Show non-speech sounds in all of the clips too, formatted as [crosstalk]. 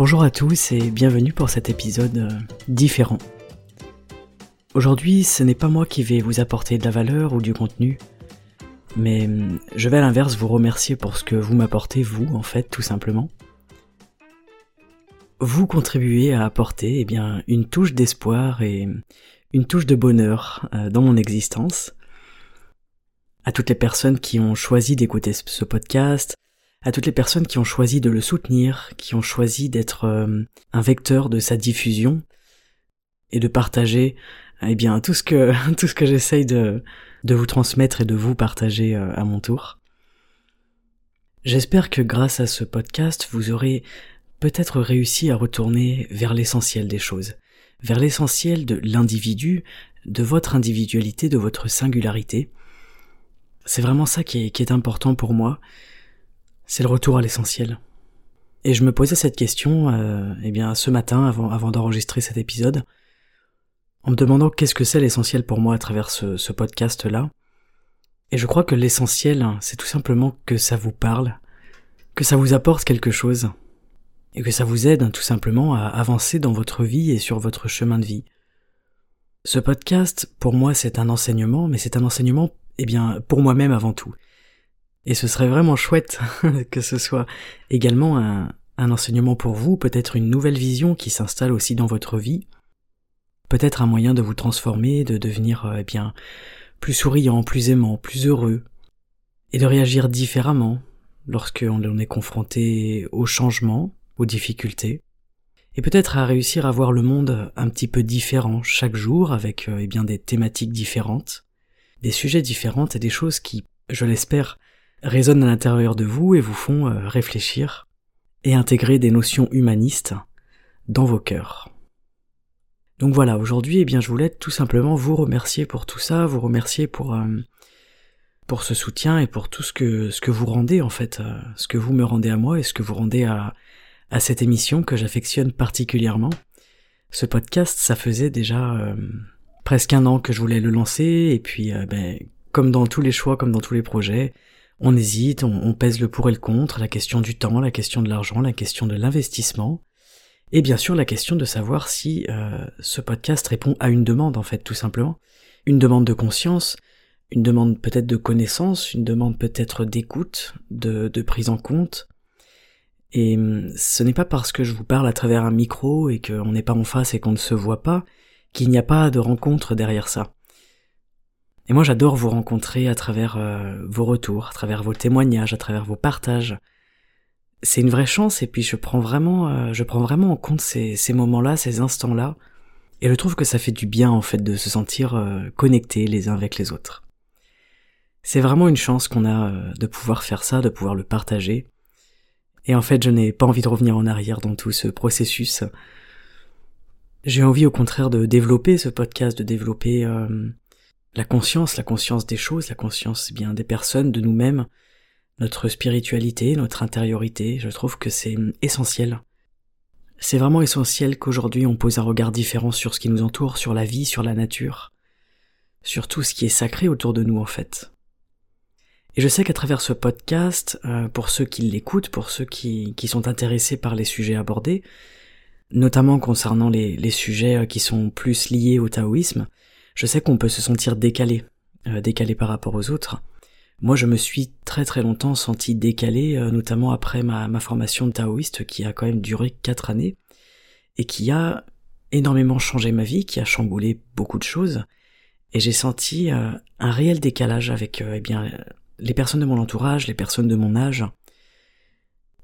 Bonjour à tous et bienvenue pour cet épisode euh, différent. Aujourd'hui, ce n'est pas moi qui vais vous apporter de la valeur ou du contenu, mais hum, je vais à l'inverse vous remercier pour ce que vous m'apportez, vous, en fait, tout simplement. Vous contribuez à apporter eh bien, une touche d'espoir et une touche de bonheur euh, dans mon existence. À toutes les personnes qui ont choisi d'écouter ce podcast, à toutes les personnes qui ont choisi de le soutenir, qui ont choisi d'être euh, un vecteur de sa diffusion et de partager eh bien tout ce que [laughs] tout ce que j'essaye de de vous transmettre et de vous partager euh, à mon tour. J'espère que grâce à ce podcast, vous aurez peut-être réussi à retourner vers l'essentiel des choses, vers l'essentiel de l'individu, de votre individualité, de votre singularité. C'est vraiment ça qui est, qui est important pour moi, c'est le retour à l'essentiel. Et je me posais cette question, euh, eh bien, ce matin, avant, d'enregistrer cet épisode, en me demandant qu'est-ce que c'est l'essentiel pour moi à travers ce, podcast-là. Et je crois que l'essentiel, c'est tout simplement que ça vous parle, que ça vous apporte quelque chose, et que ça vous aide tout simplement à avancer dans votre vie et sur votre chemin de vie. Ce podcast, pour moi, c'est un enseignement, mais c'est un enseignement, eh bien, pour moi-même avant tout. Et ce serait vraiment chouette [laughs] que ce soit également un, enseignement pour vous, peut-être une nouvelle vision qui s'installe aussi dans votre vie, peut-être un moyen de vous transformer, de devenir euh, eh bien plus souriant, plus aimant, plus heureux, et de réagir différemment lorsqu'on est confronté au changement, aux difficultés, et peut-être à réussir à voir le monde un petit peu différent chaque jour avec euh, eh bien des thématiques différentes, des sujets différents et des choses qui, je l'espère, résonnent à l'intérieur de vous et vous font euh, réfléchir et intégrer des notions humanistes dans vos cœurs. Donc voilà, aujourd'hui, eh bien, je voulais tout simplement vous remercier pour tout ça, vous remercier pour euh, pour ce soutien et pour tout ce que ce que vous rendez en fait, euh, ce que vous me rendez à moi et ce que vous rendez à à cette émission que j'affectionne particulièrement. Ce podcast, ça faisait déjà presque un an que je voulais le lancer et puis ben, comme dans tous les choix, comme dans tous les projets, on hésite, on, pèse le pour et le contre, la question du temps, la question de l'argent, la question de l'investissement, et bien sûr la question de savoir si euh, ce podcast répond à une demande en fait tout simplement, une demande de conscience, une demande peut-être de connaissance, une demande peut-être d'écoute, de, de prise en compte. Et hum, ce n'est pas parce que je vous parle à travers un micro et qu'on n'est pas en face et qu'on ne se voit pas qu'il n'y a pas de rencontre derrière ça. Et moi j'adore vous rencontrer à travers euh, vos retours, à travers vos témoignages, à travers vos partages. C'est une vraie chance et puis je prends vraiment, euh, je prends vraiment en compte ces, moments-là, ces instants-là. Et je trouve que ça fait du bien en fait de se sentir euh, connectés les uns avec les autres. C'est vraiment une chance qu'on a de pouvoir faire ça, de pouvoir le partager. Et en fait, je n'ai pas envie de revenir en arrière dans tout ce processus. J'ai envie au contraire de développer ce podcast, de développer la conscience, la conscience des choses, la conscience bien des personnes, de nous-mêmes, notre spiritualité, notre intériorité, je trouve que c'est essentiel. C'est vraiment essentiel qu'aujourd'hui on pose un regard différent sur ce qui nous entoure, sur la vie, sur la nature, sur tout ce qui est sacré autour de nous en fait. Et je sais qu'à travers ce podcast, euh, pour ceux qui l'écoutent, pour ceux qui, sont intéressés par les sujets abordés, notamment concernant les, les sujets euh, qui sont plus liés au taoïsme, je sais qu'on peut se sentir décalé, euh, décalé par rapport aux autres. Moi, je me suis très très longtemps senti décalé, euh, notamment après ma, ma formation de taoïste qui a quand même duré quatre années et qui a énormément changé ma vie, qui a chamboulé beaucoup de choses. Et j'ai senti euh, un réel décalage avec eh bien les personnes de mon entourage, les personnes de mon âge.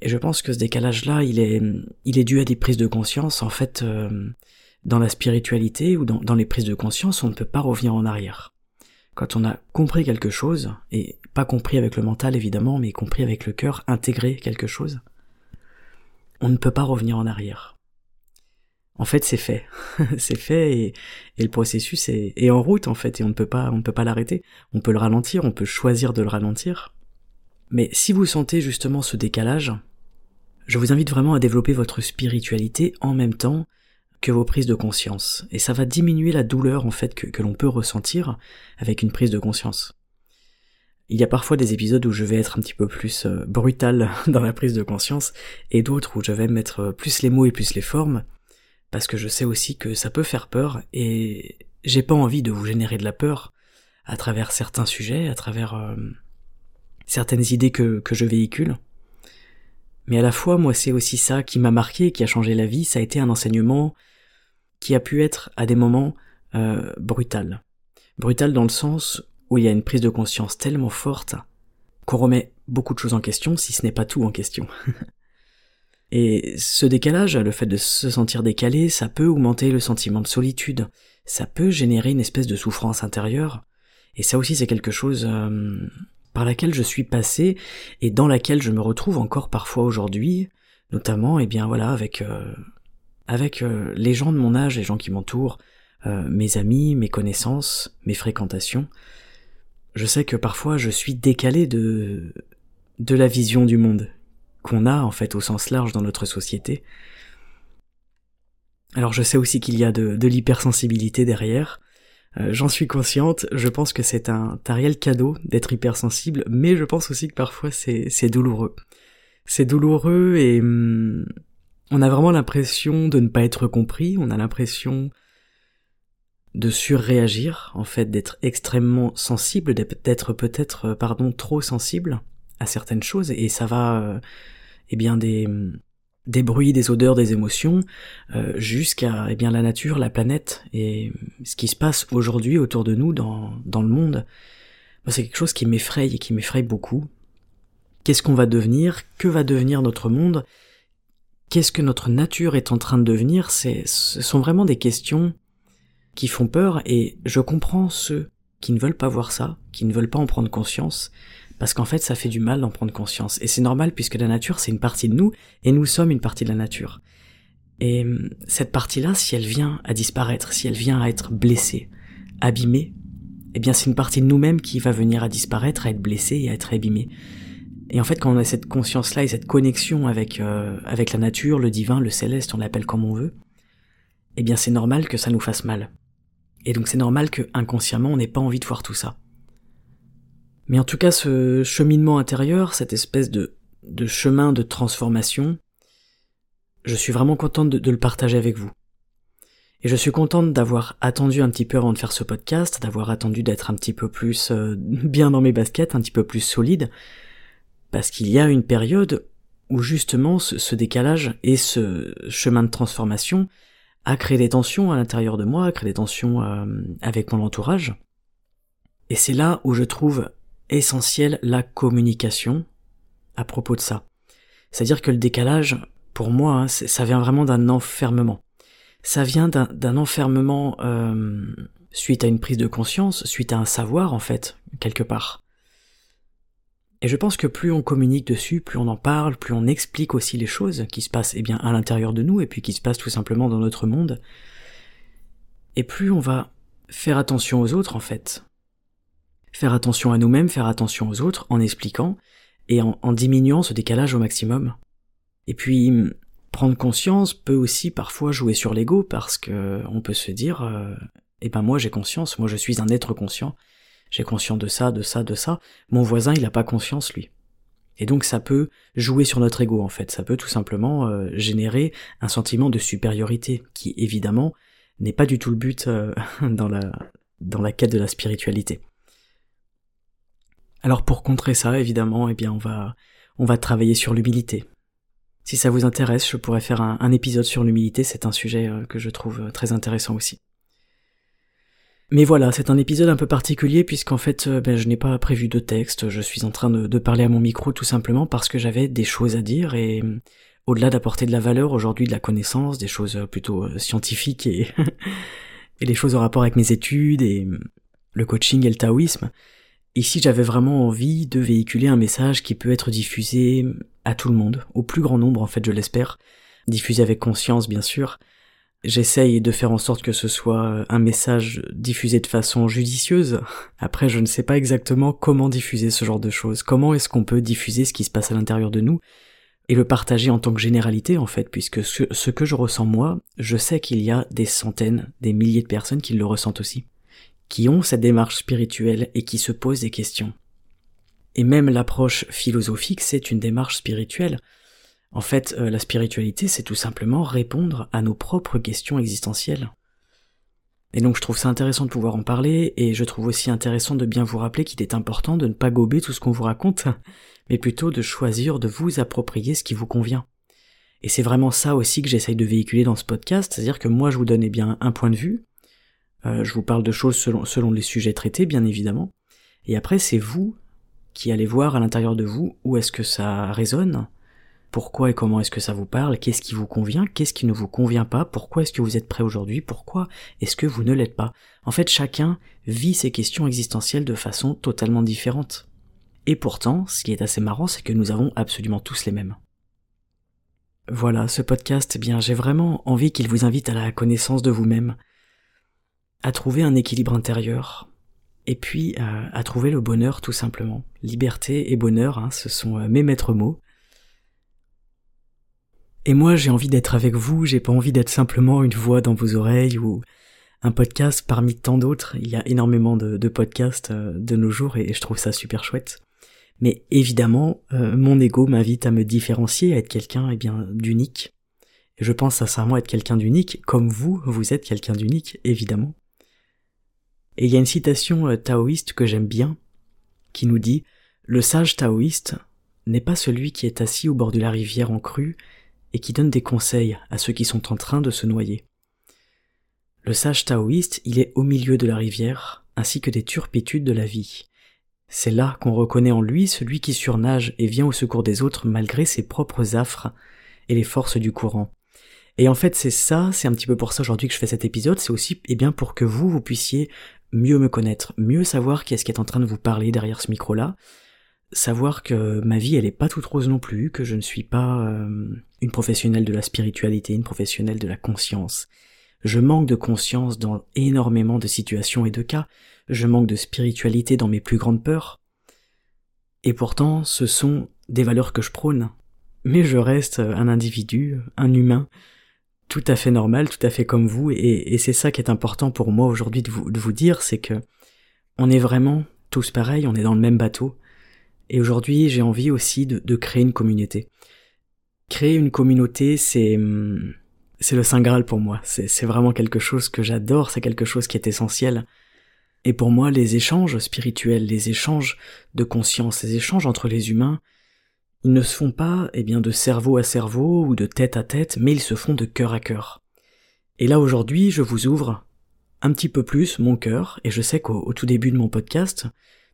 Et je pense que ce décalage-là, il est, il est dû à des prises de conscience. En fait, dans la spiritualité ou dans, les prises de conscience, on ne peut pas revenir en arrière. Quand on a compris quelque chose, et pas compris avec le mental évidemment, mais compris avec le cœur, intégré quelque chose, on ne peut pas revenir en arrière. En fait, c'est fait, [laughs] c'est fait et, le processus est, en route en fait et on ne peut pas, on ne peut pas l'arrêter. On peut le ralentir, on peut choisir de le ralentir. Mais si vous sentez justement ce décalage, je vous invite vraiment à développer votre spiritualité en même temps que vos prises de conscience, et ça va diminuer la douleur en fait que, l'on peut ressentir avec une prise de conscience. Il y a parfois des épisodes où je vais être un petit peu plus euh, brutal [laughs] dans la prise de conscience, et d'autres où je vais mettre plus les mots et plus les formes, parce que je sais aussi que ça peut faire peur, et j'ai pas envie de vous générer de la peur à travers certains sujets, à travers euh, certaines idées que, que je véhicule. Mais à la fois, moi, c'est aussi ça qui m'a marqué, qui a changé la vie, ça a été un enseignement qui a pu être à des moments euh, brutal. Brutal dans le sens où il y a une prise de conscience tellement forte qu'on remet beaucoup de choses en question, si ce n'est pas tout en question. [laughs] Et ce décalage, le fait de se sentir décalé, ça peut augmenter le sentiment de solitude, ça peut générer une espèce de souffrance intérieure, et ça aussi c'est quelque chose euh, par laquelle je suis passé et dans laquelle je me retrouve encore parfois aujourd'hui, notamment, et eh bien voilà, avec euh, avec euh, les gens de mon âge, les gens qui m'entourent, mes amis, mes connaissances, mes fréquentations. Je sais que parfois je suis décalé de de la vision du monde qu'on a en fait au sens large dans notre société. Alors je sais aussi qu'il y a de, de l'hypersensibilité derrière, euh, j'en suis consciente, je pense que c'est un, un réel cadeau d'être hypersensible, mais je pense aussi que parfois c'est, c'est douloureux. C'est douloureux et hum, on a vraiment l'impression de ne pas être compris, on a l'impression de surréagir, en fait, d'être extrêmement sensible, d'être peut-être, euh, pardon, trop sensible à certaines choses, et ça va, euh, eh bien, des, hum, des bruits, des odeurs, des émotions, euh, jusqu'à eh bien la nature, la planète et ce qui se passe aujourd'hui autour de nous dans, dans le monde. C'est quelque chose qui m'effraie et qui m'effraie beaucoup. Qu'est-ce qu'on va devenir? Que va devenir notre monde? Qu'est-ce que notre nature est en train de devenir C'est, Ce sont vraiment des questions qui font peur et je comprends ceux qui ne veulent pas voir ça, qui ne veulent pas en prendre conscience, parce qu'en fait ça fait du mal d'en prendre conscience. Et c'est normal puisque la nature c'est une partie de nous, et nous sommes une partie de la nature. Et hum, cette partie-là, si elle vient à disparaître, si elle vient à être blessée, abîmée, eh bien c'est une partie de nous-mêmes qui va venir à disparaître, à être blessée et à être abîmée. Et en fait, quand on a cette conscience-là et cette connexion avec euh, avec la nature, le divin, le céleste, on l'appelle comme on veut, eh bien c'est normal que ça nous fasse mal. Et donc c'est normal que inconsciemment on n'ait pas envie de voir tout ça. Mais en tout cas, ce cheminement intérieur, cette espèce de, de chemin de transformation, je suis vraiment contente de, le partager avec vous. Et je suis contente d'avoir attendu un petit peu avant de faire ce podcast, d'avoir attendu d'être un petit peu plus euh, [laughs] bien dans mes baskets, un petit peu plus solide, parce qu'il y a une période où justement ce, décalage et ce chemin de transformation a créé des tensions à l'intérieur de moi, a créé des tensions euh, avec mon entourage. Et c'est là où je trouve essentiel la communication à propos de ça. C'est-à-dire que le décalage, pour moi, hein, ça vient vraiment d'un enfermement. Ça vient d'un enfermement euh, suite à une prise de conscience, suite à un savoir, en fait, quelque part. Et je pense que plus on communique dessus, plus on en parle, plus on explique aussi les choses qui se passent eh bien, à l'intérieur de nous et puis qui se passent tout simplement dans notre monde, et plus on va faire attention aux autres, en fait. Faire attention à nous-mêmes, faire attention aux autres en expliquant et en, diminuant ce décalage au maximum. Et puis prendre conscience peut aussi parfois jouer sur l'ego parce que on peut se dire euh, eh ben moi j'ai conscience, moi je suis un être conscient, j'ai conscience de ça, de ça, de ça. Mon voisin il a pas conscience lui. Et donc ça peut jouer sur notre ego en fait, ça peut tout simplement euh, générer un sentiment de supériorité qui évidemment n'est pas du tout le but euh, [laughs] dans la dans la quête de la spiritualité. Alors pour contrer ça, évidemment, eh bien on va on va travailler sur l'humilité. Si ça vous intéresse, je pourrais faire un, épisode sur l'humilité, c'est un sujet euh, que je trouve très intéressant aussi. Mais voilà, c'est un épisode un peu particulier puisqu'en fait euh, ben, je n'ai pas prévu de texte, je suis en train de, parler à mon micro tout simplement parce que j'avais des choses à dire et au-delà d'apporter de la valeur aujourd'hui, de la connaissance, des choses plutôt scientifiques et, [laughs] et les choses en rapport avec mes études et le coaching et le taoïsme, Ici, j'avais vraiment envie de véhiculer un message qui peut être diffusé à tout le monde, au plus grand nombre en fait, je l'espère, diffusé avec conscience bien sûr. J'essaye de faire en sorte que ce soit un message diffusé de façon judicieuse. Après, je ne sais pas exactement comment diffuser ce genre de choses. Comment est-ce qu'on peut diffuser ce qui se passe à l'intérieur de nous et le partager en tant que généralité en fait, puisque ce, ce que je ressens moi, je sais qu'il y a des centaines, des milliers de personnes qui le ressentent aussi qui ont cette démarche spirituelle et qui se posent des questions. Et même l'approche philosophique, c'est une démarche spirituelle. En fait, euh, la spiritualité, c'est tout simplement répondre à nos propres questions existentielles. Et donc je trouve ça intéressant de pouvoir en parler, et je trouve aussi intéressant de bien vous rappeler qu'il est important de ne pas gober tout ce qu'on vous raconte, [laughs] mais plutôt de choisir de vous approprier ce qui vous convient. Et c'est vraiment ça aussi que j'essaye de véhiculer dans ce podcast, c'est-à-dire que moi je vous donne eh bien un point de vue, euh, je vous parle de choses selon, selon les sujets traités bien évidemment, et après c'est vous qui allez voir à l'intérieur de vous où est-ce que ça résonne, pourquoi et comment est-ce que ça vous parle, qu'est-ce qui vous convient, qu'est-ce qui ne vous convient pas, pourquoi est-ce que vous êtes prêt aujourd'hui, pourquoi est-ce que vous ne l'êtes pas. En fait, chacun vit ses questions existentielles de façon totalement différente. Et pourtant, ce qui est assez marrant, c'est que nous avons absolument tous les mêmes. Voilà, ce podcast, eh bien, j'ai vraiment envie qu'il vous invite à la connaissance de vous-même, à trouver un équilibre intérieur, et puis euh, à trouver le bonheur tout simplement. Liberté et bonheur, hein, ce sont euh, mes maîtres mots. Et moi, j'ai envie d'être avec vous, j'ai pas envie d'être simplement une voix dans vos oreilles ou un podcast parmi tant d'autres. Il y a énormément de, podcasts euh, de nos jours et je trouve ça super chouette. Mais évidemment, euh, mon ego m'invite à me différencier, à être quelqu'un eh bien d'unique. Et je pense sincèrement être quelqu'un d'unique, comme vous, vous êtes quelqu'un d'unique, évidemment. Et il y a une citation euh, taoïste que j'aime bien, qui nous dit Le sage taoïste n'est pas celui qui est assis au bord de la rivière en crue et qui donne des conseils à ceux qui sont en train de se noyer. Le sage taoïste, il est au milieu de la rivière, ainsi que des turpitudes de la vie. C'est là qu'on reconnaît en lui celui qui surnage et vient au secours des autres malgré ses propres affres et les forces du courant. Et en fait, c'est ça, c'est un petit peu pour ça aujourd'hui que je fais cet épisode, c'est aussi, eh bien, pour que vous, vous puissiez mieux me connaître, mieux savoir qui est-ce qui est en train de vous parler derrière ce micro-là, savoir que ma vie elle est pas toute rose non plus, que je ne suis pas euh, une professionnelle de la spiritualité, une professionnelle de la conscience. Je manque de conscience dans énormément de situations et de cas, je manque de spiritualité dans mes plus grandes peurs. Et pourtant, ce sont des valeurs que je prône. Mais je reste un individu, un humain, tout à fait normal, tout à fait comme vous, et, c'est ça qui est important pour moi aujourd'hui de vous, dire, c'est que on est vraiment tous pareils, on est dans le même bateau, et aujourd'hui, j'ai envie aussi de, créer une communauté. Créer une communauté, c'est hum, c'est le saint graal pour moi. C'est vraiment quelque chose que j'adore, c'est quelque chose qui est essentiel. Et pour moi, les échanges spirituels, les échanges de conscience, les échanges entre les humains, ils ne se font pas, eh bien, de cerveau à cerveau ou de tête à tête, mais ils se font de cœur à cœur. Et là aujourd'hui, je vous ouvre un petit peu plus mon cœur, et je sais qu'au tout début de mon podcast,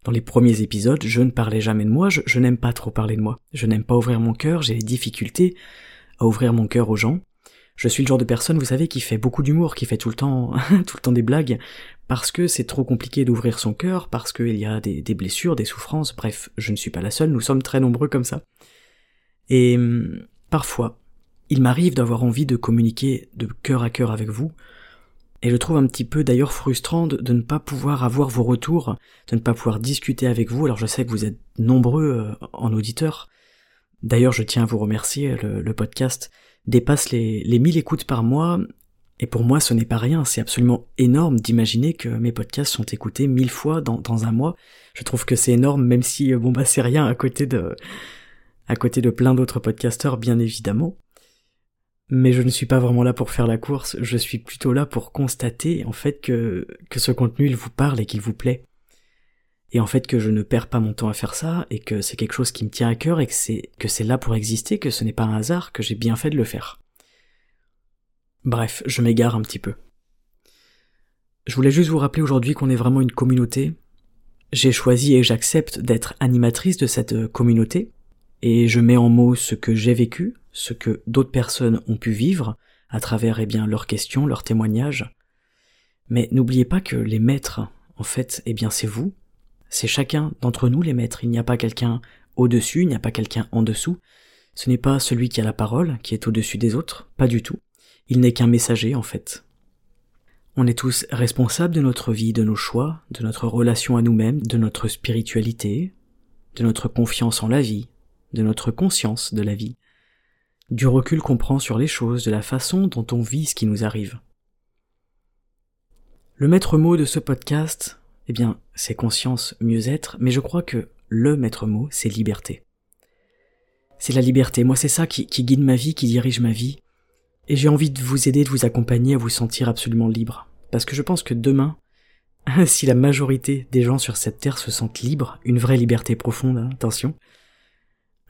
dans les premiers épisodes, je ne parlais jamais de moi, je, n'aime pas trop parler de moi. Je n'aime pas ouvrir mon cœur, j'ai des difficultés à ouvrir mon cœur aux gens. Je suis le genre de personne, vous savez, qui fait beaucoup d'humour, qui fait tout le temps, [laughs] tout le temps des blagues, parce que c'est trop compliqué d'ouvrir son cœur, parce qu'il y a des, blessures, des souffrances, bref, je ne suis pas la seule, nous sommes très nombreux comme ça. Et hum, parfois, il m'arrive d'avoir envie de communiquer de cœur à cœur avec vous, et je trouve un petit peu d'ailleurs frustrant de, ne pas pouvoir avoir vos retours, de ne pas pouvoir discuter avec vous. Alors je sais que vous êtes nombreux euh, en auditeurs. D'ailleurs, je tiens à vous remercier. Le, podcast dépasse les, les 1000 écoutes par mois. Et pour moi, ce n'est pas rien. C'est absolument énorme d'imaginer que mes podcasts sont écoutés mille fois dans, dans un mois. Je trouve que c'est énorme, même si, euh, bon bah, c'est rien à côté de, à côté de plein d'autres podcasteurs, bien évidemment mais je ne suis pas vraiment là pour faire la course, je suis plutôt là pour constater en fait que, ce contenu il vous parle et qu'il vous plaît. Et en fait que je ne perds pas mon temps à faire ça et que c'est quelque chose qui me tient à cœur et que c'est que c'est là pour exister, que ce n'est pas un hasard, que j'ai bien fait de le faire. Bref, je m'égare un petit peu. Je voulais juste vous rappeler aujourd'hui qu'on est vraiment une communauté. J'ai choisi et j'accepte d'être animatrice de cette communauté, et je mets en mots ce que j'ai vécu, ce que d'autres personnes ont pu vivre à travers eh bien leurs questions, leurs témoignages. Mais n'oubliez pas que les maîtres, en fait, eh bien c'est vous, c'est chacun d'entre nous les maîtres. Il n'y a pas quelqu'un au-dessus, il n'y a pas quelqu'un en dessous. Ce n'est pas celui qui a la parole qui est au-dessus des autres, pas du tout. Il n'est qu'un messager en fait. On est tous responsables de notre vie, de nos choix, de notre relation à nous-mêmes, de notre spiritualité, de notre confiance en la vie, de notre conscience de la vie du recul qu'on prend sur les choses, de la façon dont on vit ce qui nous arrive. Le maître mot de ce podcast, eh bien, c'est conscience, mieux-être, mais je crois que le maître mot, c'est liberté. C'est la liberté. Moi, c'est ça qui, guide ma vie, qui dirige ma vie. Et j'ai envie de vous aider, de vous accompagner à vous sentir absolument libre. Parce que je pense que demain, [laughs] si la majorité des gens sur cette terre se sentent libres, une vraie liberté profonde, hein, attention,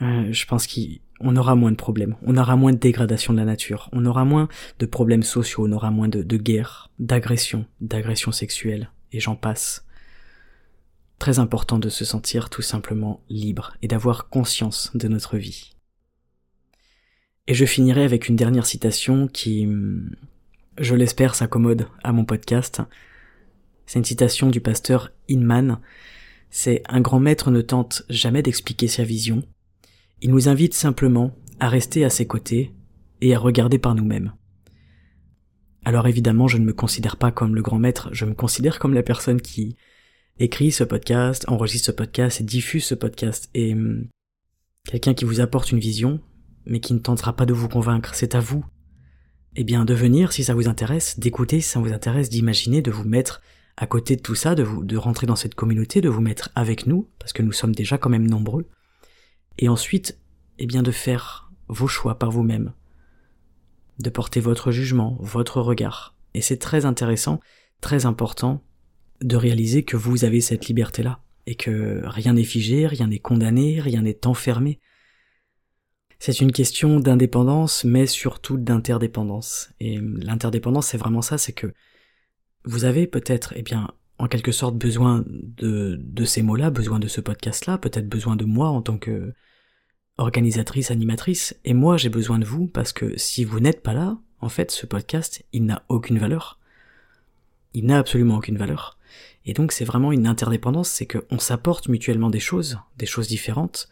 euh, je pense qu'on aura moins de problèmes, on aura moins de dégradation de la nature, on aura moins de problèmes sociaux, on aura moins de, de guerres, d'agressions, d'agressions sexuelles, et j'en passe. Très important de se sentir tout simplement libre et d'avoir conscience de notre vie. Et je finirai avec une dernière citation qui, je l'espère, s'accommode à mon podcast. C'est une citation du pasteur Inman. C'est un grand maître ne tente jamais d'expliquer sa vision. Il nous invite simplement à rester à ses côtés et à regarder par nous-mêmes. Alors évidemment, je ne me considère pas comme le grand maître, je me considère comme la personne qui écrit ce podcast, enregistre ce podcast et diffuse ce podcast. Et hum, quelqu'un qui vous apporte une vision, mais qui ne tentera pas de vous convaincre. C'est à vous. Eh bien, de venir si ça vous intéresse, d'écouter si ça vous intéresse, d'imaginer, de vous mettre à côté de tout ça, de vous, de rentrer dans cette communauté, de vous mettre avec nous, parce que nous sommes déjà quand même nombreux. Et ensuite, eh bien, de faire vos choix par vous-même. De porter votre jugement, votre regard. Et c'est très intéressant, très important de réaliser que vous avez cette liberté-là. Et que rien n'est figé, rien n'est condamné, rien n'est enfermé. C'est une question d'indépendance, mais surtout d'interdépendance. Et l'interdépendance, c'est vraiment ça, c'est que vous avez peut-être, eh bien, en quelque sorte besoin de, de ces mots-là, besoin de ce podcast-là, peut-être besoin de moi en tant que organisatrice, animatrice, et moi j'ai besoin de vous parce que si vous n'êtes pas là, en fait, ce podcast, il n'a aucune valeur. Il n'a absolument aucune valeur. Et donc c'est vraiment une interdépendance, c'est qu'on s'apporte mutuellement des choses, des choses différentes,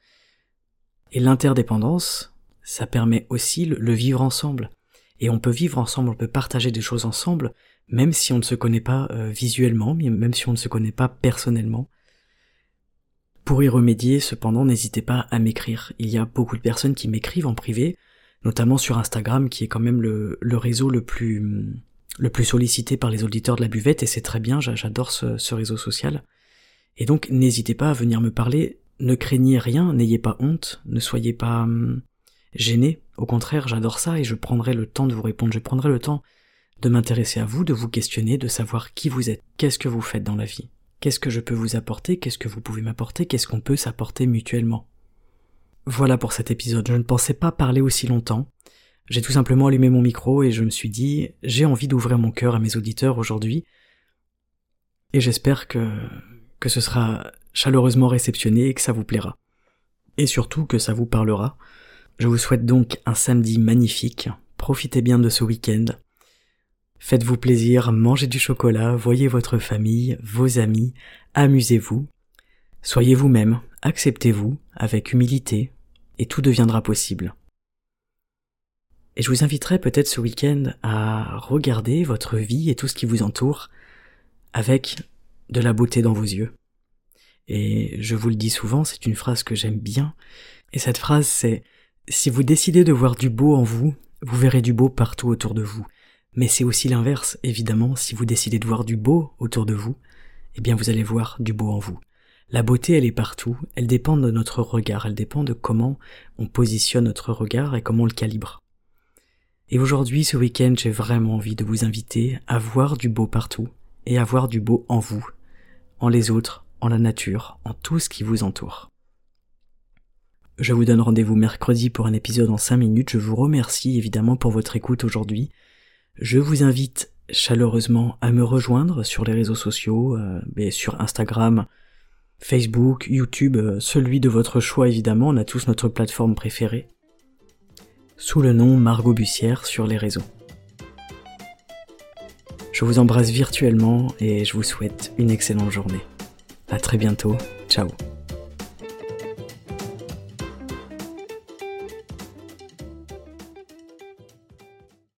et l'interdépendance, ça permet aussi le, vivre ensemble. Et on peut vivre ensemble, on peut partager des choses ensemble, même si on ne se connaît pas euh, visuellement, même si on ne se connaît pas personnellement. Pour y remédier, cependant, n'hésitez pas à m'écrire. Il y a beaucoup de personnes qui m'écrivent en privé, notamment sur Instagram, qui est quand même le, réseau le plus, le plus sollicité par les auditeurs de la buvette, et c'est très bien, j'adore ce, réseau social. Et donc, n'hésitez pas à venir me parler ne craignez rien, n'ayez pas honte, ne soyez pas hum, gênés. Au contraire, j'adore ça et je prendrai le temps de vous répondre. Je prendrai le temps de m'intéresser à vous, de vous questionner, de savoir qui vous êtes, qu'est-ce que vous faites dans la vie, qu'est-ce que je peux vous apporter, qu'est-ce que vous pouvez m'apporter, qu'est-ce qu'on peut s'apporter mutuellement. Voilà pour cet épisode. Je ne pensais pas parler aussi longtemps. J'ai tout simplement allumé mon micro et je me suis dit, j'ai envie d'ouvrir mon cœur à mes auditeurs aujourd'hui. Et j'espère que, que ce sera chaleureusement réceptionné et que ça vous plaira. Et surtout que ça vous parlera. Je vous souhaite donc un samedi magnifique, profitez bien de ce week-end. Faites-vous plaisir, mangez du chocolat, voyez votre famille, vos amis, amusez-vous. Soyez vous-même, acceptez-vous avec humilité, et tout deviendra possible. Et je vous inviterai peut-être ce week-end à regarder votre vie et tout ce qui vous entoure avec de la beauté dans vos yeux. Et je vous le dis souvent, c'est une phrase que j'aime bien. Et cette phrase c'est si vous décidez de voir du beau en vous, vous verrez du beau partout autour de vous. Mais c'est aussi l'inverse, évidemment, si vous décidez de voir du beau autour de vous, eh bien vous allez voir du beau en vous. La beauté, elle est partout, elle dépend de notre regard, elle dépend de comment on positionne notre regard et comment on le calibre. Et aujourd'hui, ce week-end, j'ai vraiment envie de vous inviter à voir du beau partout et à voir du beau en vous, en les autres, en la nature, en tout ce qui vous entoure. Je vous donne rendez-vous mercredi pour un épisode en 5 minutes. Je vous remercie évidemment pour votre écoute aujourd'hui. Je vous invite chaleureusement à me rejoindre sur les réseaux sociaux, euh, sur Instagram, Facebook, YouTube, euh, celui de votre choix évidemment, on a tous notre plateforme préférée, sous le nom Margot Bussière sur les réseaux. Je vous embrasse virtuellement et je vous souhaite une excellente journée. À très bientôt. Ciao.